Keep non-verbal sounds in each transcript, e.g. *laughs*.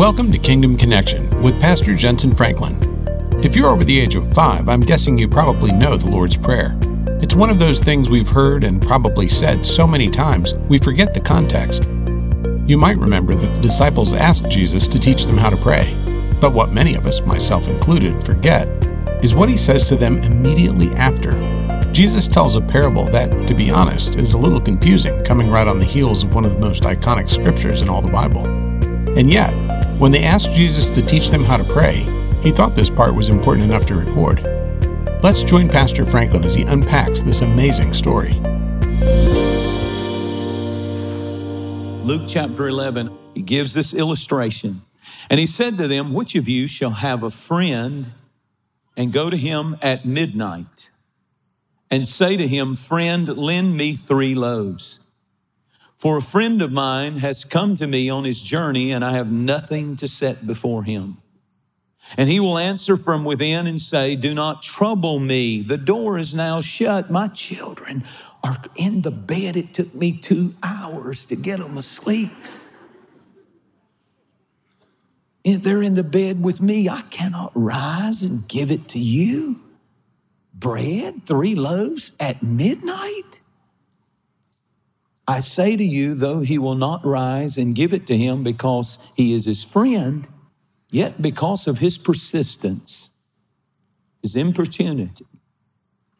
Welcome to Kingdom Connection with Pastor Jentezen Franklin. If you're over the age of five, I'm guessing you probably know the Lord's Prayer. It's one of those things we've heard and probably said so many times we forget the context. You might remember that the disciples asked Jesus to teach them how to pray, but what many of us, myself included, forget is what he says to them immediately after. Jesus tells a parable that, to be honest, is a little confusing, coming right on the heels of one of the most iconic scriptures in all the Bible. And yet, when they asked Jesus to teach them how to pray, he thought this part was important enough to record. Let's join Pastor Franklin as he unpacks this amazing story. Luke chapter 11, he gives this illustration. And he said to them, Which of you shall have a friend and go to him at midnight and say to him, Friend, lend me three loaves? For a friend of mine has come to me on his journey, and I have nothing to set before him. And he will answer from within and say, Do not trouble me. The door is now shut. My children are in the bed. It took me two hours to get them asleep. They're in the bed with me. I cannot rise and give it to you. Bread, three loaves at midnight? I say to you, though he will not rise and give it to him because he is his friend, yet because of his persistence, his importunity,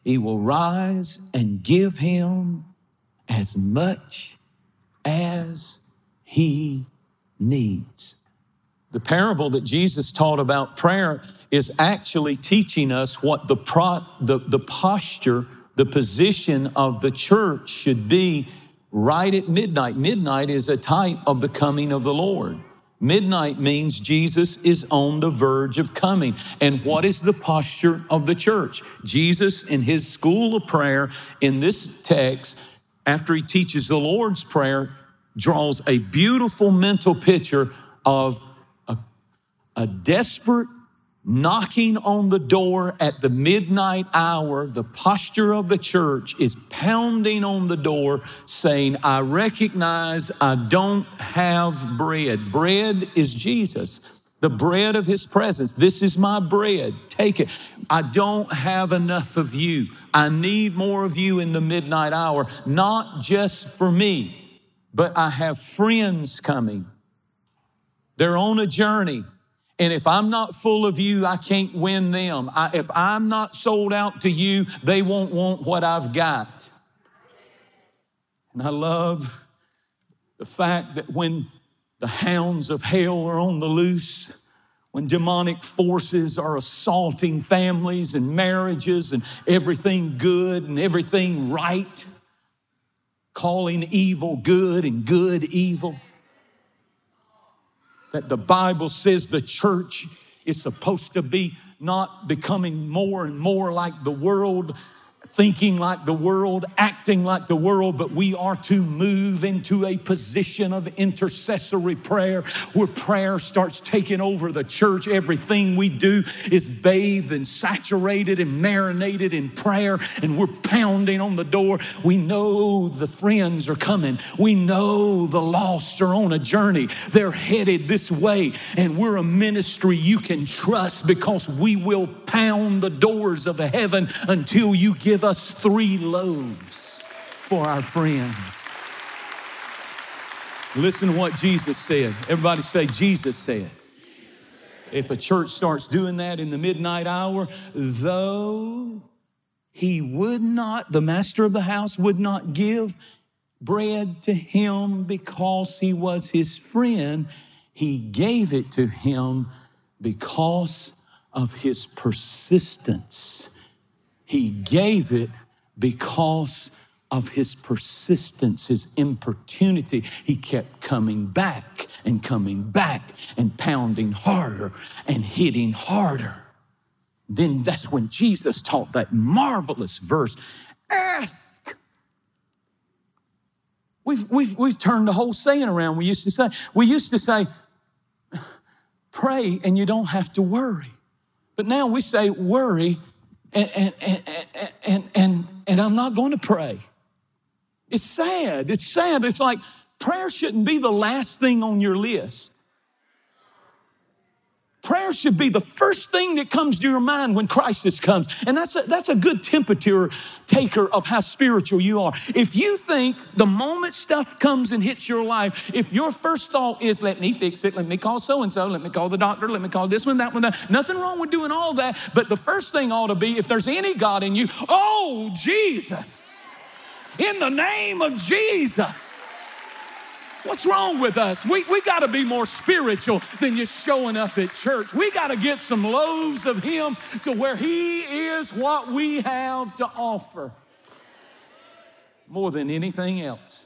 he will rise and give him as much as he needs. The parable that Jesus taught about prayer is actually teaching us what the, pro, the, the posture, the position of the church should be right at midnight. Midnight is a type of the coming of the Lord. Midnight means Jesus is on the verge of coming. And what is the posture of the church? Jesus, in his school of prayer, in this text, after he teaches the Lord's Prayer, draws a beautiful mental picture of a, a desperate knocking on the door at the midnight hour, the posture of the church is pounding on the door saying, I recognize I don't have bread. Bread is Jesus. The bread of his presence. This is my bread. Take it. I don't have enough of you. I need more of you in the midnight hour, not just for me, but I have friends coming. They're on a journey. And if I'm not full of you, I can't win them. I, if I'm not sold out to you, they won't want what I've got. And I love the fact that when the hounds of hell are on the loose, when demonic forces are assaulting families and marriages and everything good and everything right, calling evil good and good evil that the Bible says the church is supposed to be not becoming more and more like the world, thinking like the world, acting like the world, but we are to move into a position of intercessory prayer where prayer starts taking over the church. Everything we do is bathed and saturated and marinated in prayer, and we're pounding on the door. We know the friends are coming, we know the lost are on a journey. They're headed this way, and we're a ministry you can trust because we will pound the doors of heaven until you give give us three loaves for our friends. Listen to what Jesus said. Everybody say, Jesus said. If a church starts doing that in the midnight hour, though he would not, the master of the house would not give bread to him because he was his friend, he gave it to him because of his persistence. He gave it because of his persistence, his importunity. He kept coming back and coming back and pounding harder and hitting harder. Then that's when Jesus taught that marvelous verse ask. We've, we've, we've turned the whole saying around. We used to say, we used to say, pray and you don't have to worry. But now we say, worry and, and, and, and, and, and I'm not going to pray. It's sad. It's sad. It's like prayer shouldn't be the last thing on your list. Prayer should be the first thing that comes to your mind when crisis comes. And that's a, that's a good temperature taker of how spiritual you are. If you think the moment stuff comes and hits your life, if your first thought is, let me fix it, let me call so and so, let me call the doctor, let me call this one, that one, that, nothing wrong with doing all that. But the first thing ought to be, if there's any God in you, oh, Jesus, in the name of Jesus. What's wrong with us? We, we got to be more spiritual than just showing up at church. We got to get some loaves of Him to where He is what we have to offer more than anything else.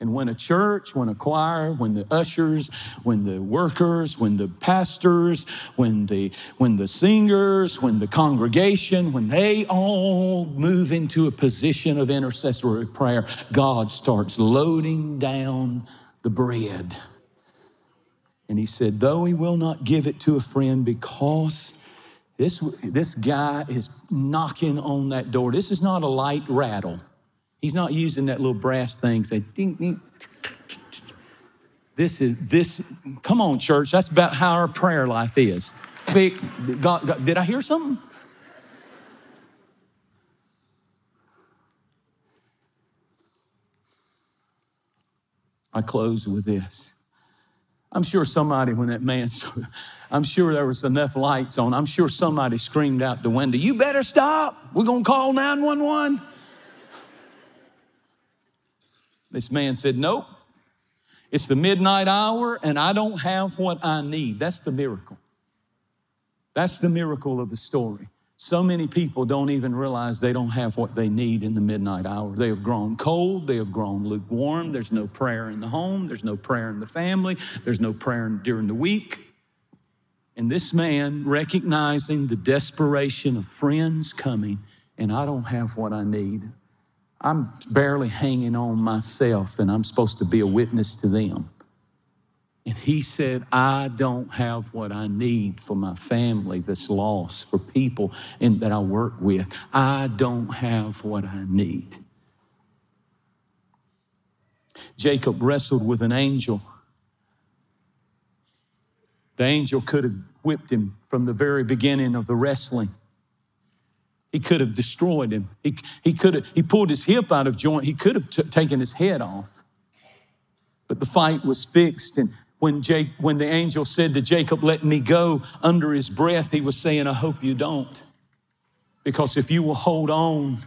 And when a church, when a choir, when the ushers, when the workers, when the pastors, when the when the singers, when the congregation, when they all move into a position of intercessory prayer, God starts loading down the bread. And he said, though he will not give it to a friend because this, this guy is knocking on that door. This is not a light rattle. He's not using that little brass thing, say ding, ding. This is this. Come on, church. That's about how our prayer life is. Big, God, God, did I hear something? I close with this. I'm sure somebody, when that man, *laughs* I'm sure there was enough lights on. I'm sure somebody screamed out the window, You better stop. We're to call 911. This man said, Nope. It's the midnight hour and I don't have what I need. That's the miracle. That's the miracle of the story. So many people don't even realize they don't have what they need in the midnight hour. They have grown cold, they have grown lukewarm. There's no prayer in the home, there's no prayer in the family, there's no prayer during the week. And this man, recognizing the desperation of friends coming, and I don't have what I need, I'm barely hanging on myself and I'm supposed to be a witness to them. And he said, I don't have what I need for my family that's lost, for people in, that I work with. I don't have what I need. Jacob wrestled with an angel. The angel could have whipped him from the very beginning of the wrestling. He could have destroyed him. He, he could have, he pulled his hip out of joint. He could have t- taken his head off. But the fight was fixed. And when, Jake, when the angel said to Jacob, Let me go, under his breath, he was saying, I hope you don't. Because if you will hold on,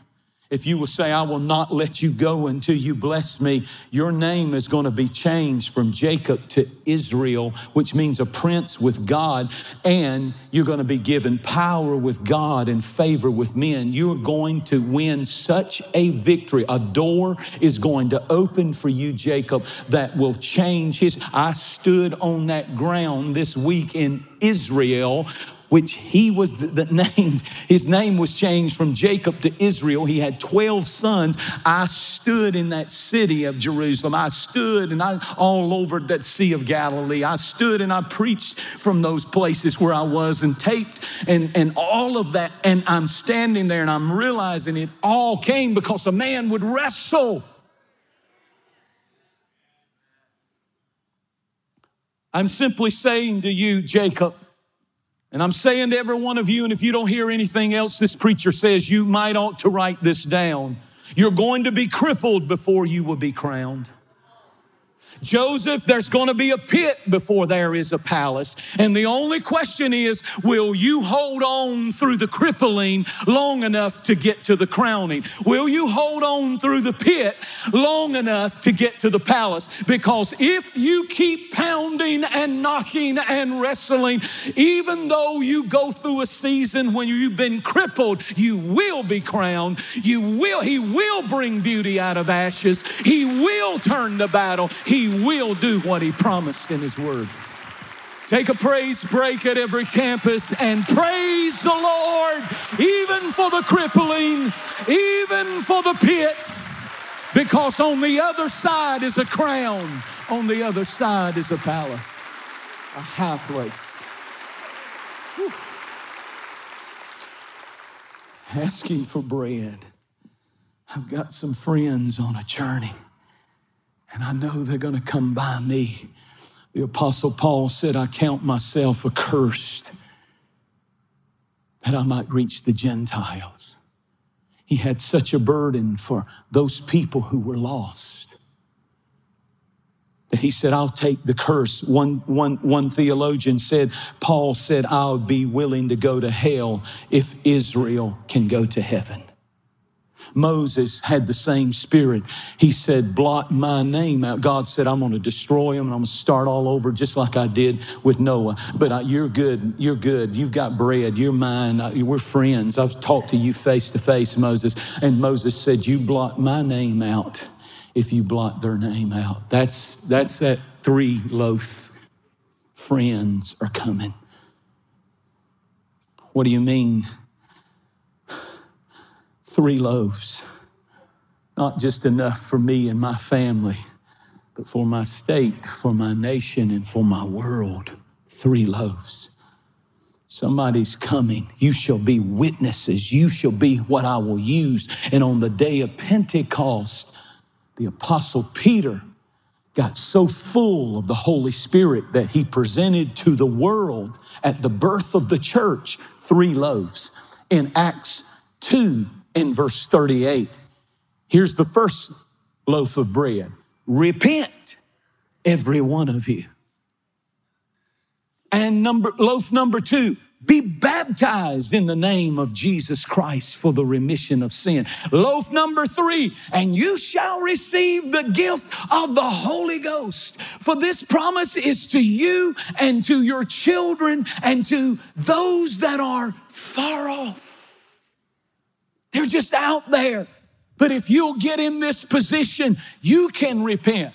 if you will say, I will not let you go until you bless me, your name is going to be changed from Jacob to Israel, which means a prince with God, and you're going to be given power with God and favor with men. You're going to win such a victory. A door is going to open for you, Jacob, that will change his. I stood on that ground this week in Israel which he was the, the *laughs* name, his name was changed from Jacob to Israel. He had 12 sons. I stood in that city of Jerusalem. I stood and I all over that Sea of Galilee. I stood and I preached from those places where I was and taped and, and all of that. And I'm standing there and I'm realizing it all came because a man would wrestle. I'm simply saying to you, Jacob, and I'm saying to every one of you, and if you don't hear anything else this preacher says, you might ought to write this down. You're going to be crippled before you will be crowned. Joseph, there's going to be a pit before there is a palace. And the only question is, will you hold on through the crippling long enough to get to the crowning? Will you hold on through the pit long enough to get to the palace? Because if you keep pounding and knocking and wrestling, even though you go through a season when you've been crippled, you will be crowned. You will, he will bring beauty out of ashes. He will turn the battle. He will do what He promised in His Word. Take a praise break at every campus and praise the Lord, even for the crippling, even for the pits, because on the other side is a crown, on the other side is a palace, a high place. Whew. Asking for bread. I've got some friends on a journey. And I know they're going to come by me The Apostle Paul said, I count myself accursed that I might reach the Gentiles. He had such a burden for those people who were lost that he said, I'll take the curse. One, one, one theologian said, Paul said, I'll be willing to go to hell if Israel can go to heaven. Moses had the same spirit. He said, Blot my name out. God said, I'm going to destroy them and I'm going to start all over just like I did with Noah. But uh, you're good. You're good. You've got bread. You're mine. Uh, we're friends. I've talked to you face to face, Moses. And Moses said, You blot my name out if you blot their name out. That's, that's that three loaf friends are coming. What do you mean? Three loaves. Not just enough for me and my family, but for my state, for my nation, and for my world. Three loaves. Somebody's coming. You shall be witnesses. You shall be what I will use. And on the day of Pentecost, the Apostle Peter got so full of the Holy Spirit that he presented to the world at the birth of the church three loaves. In Acts 2, in verse 38. Here's the first loaf of bread repent, every one of you. And number, loaf number two, be baptized in the name of Jesus Christ for the remission of sin. Loaf number three, and you shall receive the gift of the Holy Ghost. For this promise is to you and to your children and to those that are far off they're just out there. But if you'll get in this position, you can repent.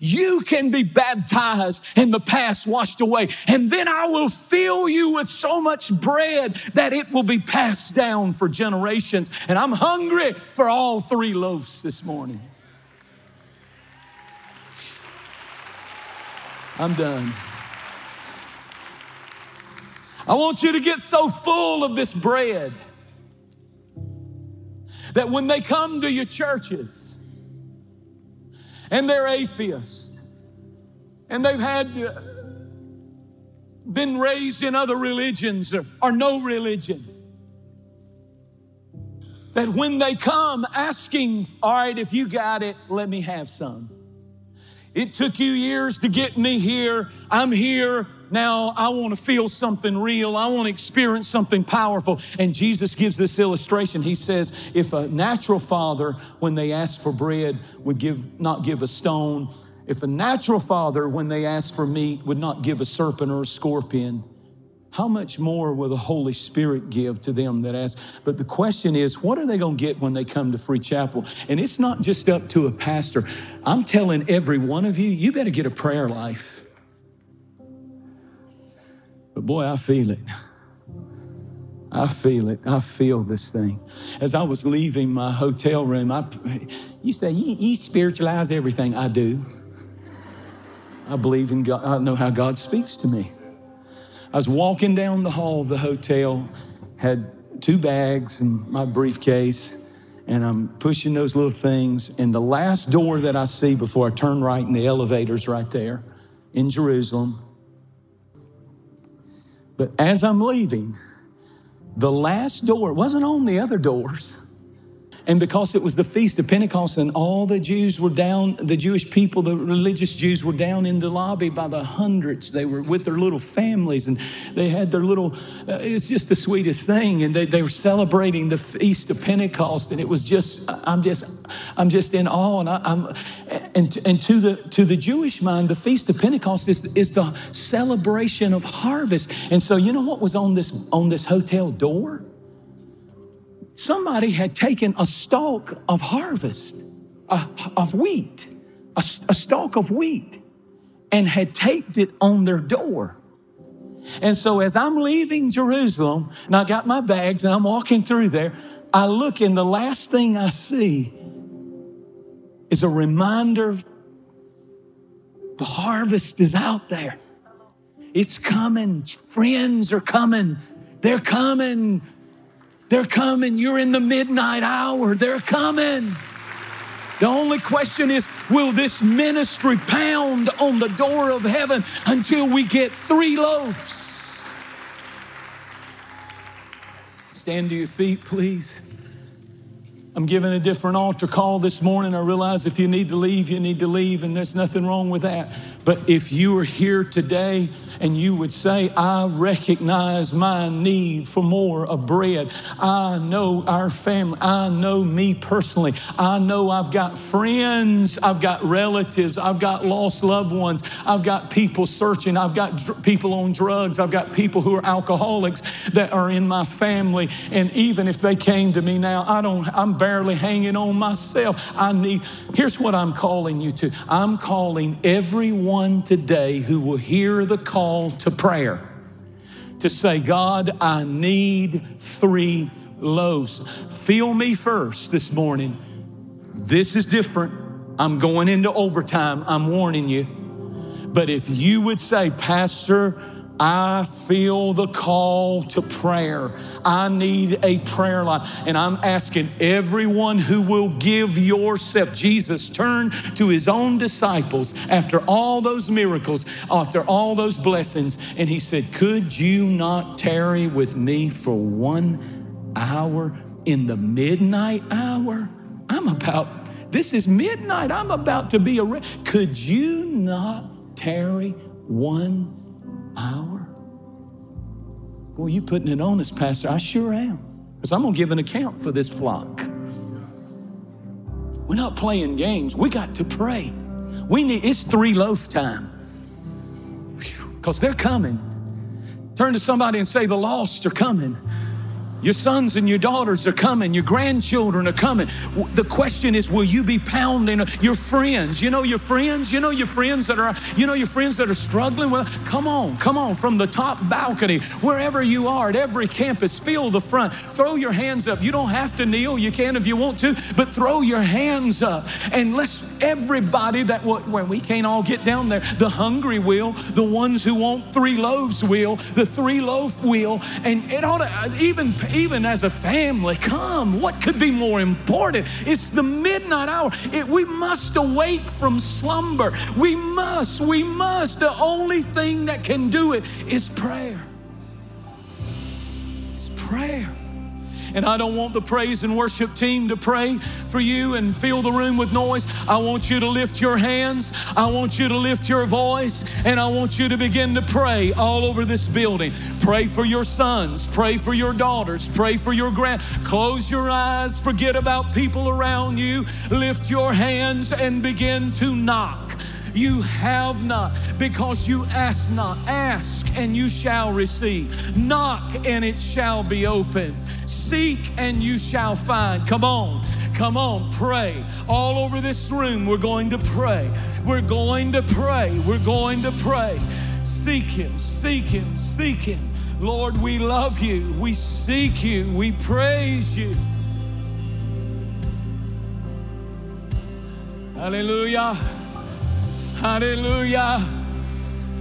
You can be baptized and the past washed away. And then I will fill you with so much bread that it will be passed down for generations. And I'm hungry for all three loaves this morning. I'm done. I want you to get so full of this bread that when they come to your churches and they're atheists and they've had uh, been raised in other religions or, or no religion, that when they come asking, All right, if you got it, let me have some. It took you years to get me here. I'm here now I want to feel something real. I want to experience something powerful. And Jesus gives this illustration. He says, if a natural father, when they ask for bread, would give not give a stone, if a natural father, when they ask for meat, would not give a serpent or a scorpion, how much more will the Holy Spirit give to them that ask? But the question is, what are they going to get when they come to Free Chapel? And it's not just up to a pastor. I'm telling every one of you, you better get a prayer life. Boy, I feel it. I feel it. I feel this thing. As I was leaving my hotel room, I, you say, you, you spiritualize everything. I do. I believe in God. I know how God speaks to me. I was walking down the hall of the hotel, had two bags and my briefcase, and I'm pushing those little things. And the last door that I see before I turn right, and the elevator's right there in Jerusalem. But as I'm leaving, the last door wasn't on the other doors. And because it was the feast of Pentecost and all the Jews were down, the Jewish people, the religious Jews were down in the lobby by the hundreds. They were with their little families and they had their little, uh, it's just the sweetest thing. And they, they were celebrating the feast of Pentecost. And it was just, I'm just, I'm just in awe. And, I, am and, and to, the, to the Jewish mind, the feast of Pentecost is, is the celebration of harvest. And so, you know what was on this, on this hotel door? Somebody had taken a stalk of harvest, uh, of wheat, a, a stalk of wheat, and had taped it on their door. And so as I'm leaving Jerusalem, and I got my bags and I'm walking through there, I look and the last thing I see is a reminder the harvest is out there. It's coming. Friends are coming. They're coming. They're coming. You're in the midnight hour. They're coming. The only question is will this ministry pound on the door of heaven until we get three loaves? Stand to your feet, please. I'm giving a different altar call this morning. I realize if you need to leave, you need to leave, and there's nothing wrong with that. But if you are here today, and you would say, I recognize my need for more of bread. I know our family. I know me personally. I know I've got friends. I've got relatives. I've got lost loved ones. I've got people searching. I've got dr- people on drugs. I've got people who are alcoholics that are in my family. And even if they came to me now, I don't, I'm barely hanging on myself. I need, here's what I'm calling you to. I'm calling everyone today who will hear the call to prayer to say, God, I need three loaves. Feel me first this morning. This is different. I'm going into overtime. I'm warning you. But if you would say, Pastor, I feel the call to prayer. I need a prayer life. And I'm asking everyone who will give yourself. Jesus turned to his own disciples after all those miracles, after all those blessings, and he said, Could you not tarry with me for one hour in the midnight hour? I'm about, this is midnight. I'm about to be a. Could you not tarry one hour? Boy, you putting it on us, Pastor. I sure am. Because I'm going to give an account for this flock. We're not playing games. We got to pray. We need, it's three loaf time. Because they're coming. Turn to somebody and say, The lost are coming. Your sons and your daughters are coming. Your grandchildren are coming. The question is, will you be pounding uh, your friends? You know your friends. You know your friends that are. You know your friends that are struggling. Well, come on, come on, from the top balcony, wherever you are, at every campus, feel the front. Throw your hands up. You don't have to kneel. You can if you want to, but throw your hands up and let's everybody that. When we can't all get down there, the hungry will. The ones who want three loaves will. The three loaf will, and it ought to uh, even even as a family, come. What could be more important? It's the midnight hour. It, we must awake from slumber. We must, we must. The only thing that can do it is prayer. It's prayer. And I don't want the praise and worship team to pray for you and fill the room with noise. I want you to lift your hands. I want you to lift your voice. And I want you to begin to pray all over this building. Pray for your sons. Pray for your daughters. Pray for your grand. Close your eyes. Forget about people around you. Lift your hands and begin to knock. You have not because you ask not. Ask and you shall receive. Knock and it shall be open. Seek and you shall find. Come on, come on, pray. All over this room, we're going to pray. We're going to pray. We're going to pray. Seek Him, seek Him, seek Him. Lord, we love you. We seek you. We praise you. Hallelujah. Hallelujah.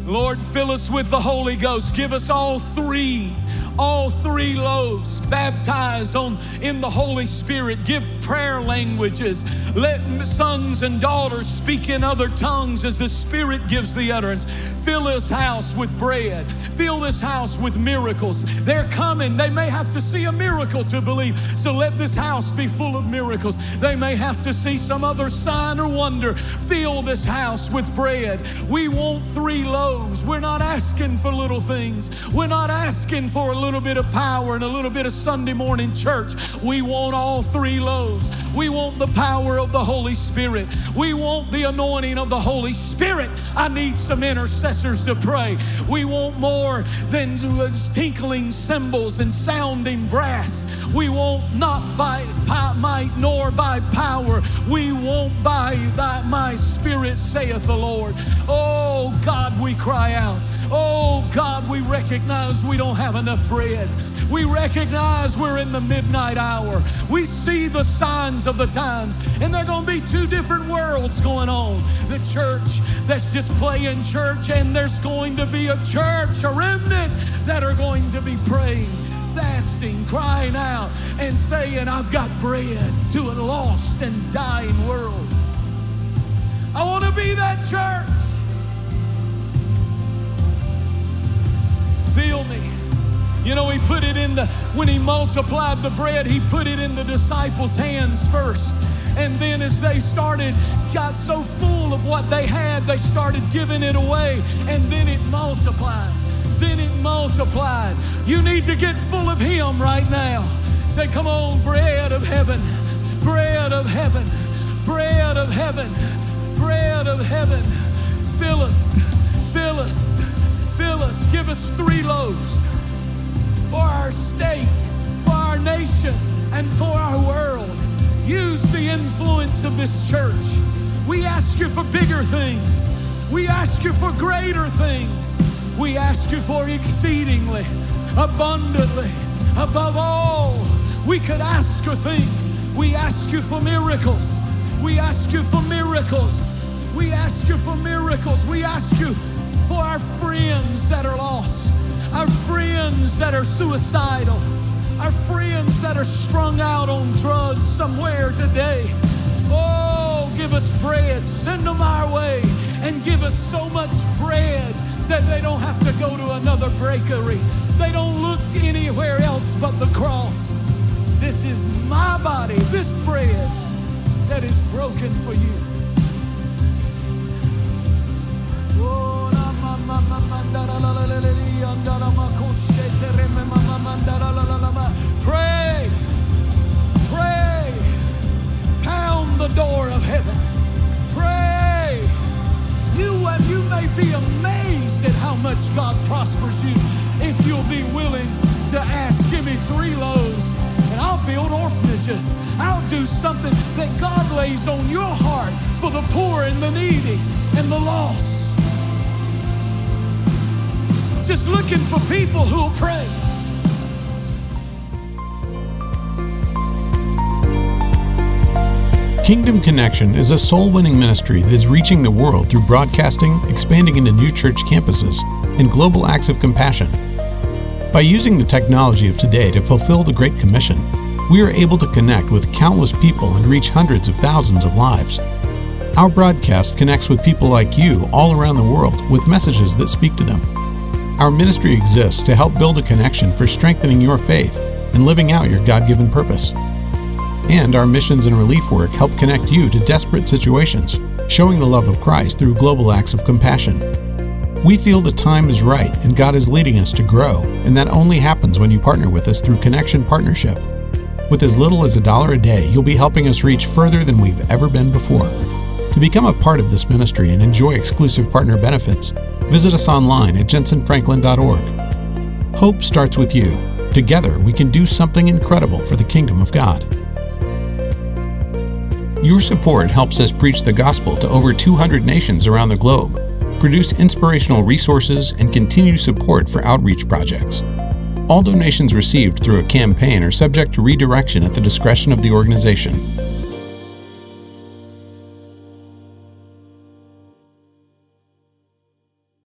Lord, fill us with the Holy Ghost. Give us all three all three loaves, baptize on in the Holy Spirit, give prayer languages, let sons and daughters speak in other tongues as the Spirit gives the utterance. Fill this house with bread, fill this house with miracles. They're coming. They may have to see a miracle to believe. So let this house be full of miracles. They may have to see some other sign or wonder. Fill this house with bread. We want three loaves. We're not asking for little things. We're not asking for a little little bit of power and a little bit of Sunday morning church. We want all three loaves. We want the power of the Holy Spirit. We want the anointing of the Holy Spirit. I need some intercessors to pray. We want more than tinkling cymbals and sounding brass. We want not by might nor by power. We want by thy, my spirit, saith the Lord. Oh God, we cry out. Oh God, we recognize we don't have enough bread. We recognize we're in the midnight hour. We see the signs of the times, and there are going to be two different worlds going on. The church that's just playing church, and there's going to be a church, a remnant that are going to be praying fasting, crying out, and saying, I've got bread to a lost and dying world. I want to be that church. Fill me. You know, he put it in the, when he multiplied the bread, he put it in the disciples' hands first. And then as they started, got so full of what they had, they started giving it away. And then it multiplied. Then it multiplied. You need to get full of him right now. Say, come on, bread of heaven, bread of heaven, bread of heaven, bread of heaven. Fill us, fill us, fill us. Give us three loaves for our state, for our nation, and for our world. Use the influence of this church. We ask you for bigger things. We ask you for greater things. We ask you for exceedingly, abundantly, above all we could ask or think. We ask you for miracles. We ask you for miracles. We ask you for miracles. We ask you for our friends that are lost, our friends that are suicidal our friends that are strung out on drugs somewhere today. Oh, give us bread. Send them our way and give us so much bread that they don't have to go to another bakery. They don't look anywhere else but the cross. This is my body, this bread that is broken for you. Pray, pray, pound the door of heaven. Pray. You, you may be amazed at how much God prospers you if you'll be willing to ask, give me three loaves and I'll build orphanages. I'll do something that God lays on your heart for the poor and the needy and the lost just looking for people who'll pray. Kingdom Connection is a soul winning ministry that is reaching the world through broadcasting, expanding into new church campuses, and global acts of compassion. By using the technology of today to fulfill the Great Commission, we are able to connect with countless people and reach hundreds of thousands of lives. Our broadcast connects with people like you all around the world with messages that speak to them. Our ministry exists to help build a connection for strengthening your faith and living out your God given purpose. And our missions and relief work help connect you to desperate situations, showing the love of Christ through global acts of compassion. We feel the time is right and God is leading us to grow, and that only happens when you partner with us through Connection Partnership. With as little as a dollar a day, you'll be helping us reach further than we've ever been before. To become a part of this ministry and enjoy exclusive partner benefits, visit us online at jentezenfranklin.org. Hope starts with you. Together, we can do something incredible for the kingdom of God. Your support helps us preach the gospel to over 200 nations around the globe, produce inspirational resources, and continue support for outreach projects. All donations received through a campaign are subject to redirection at the discretion of the organization.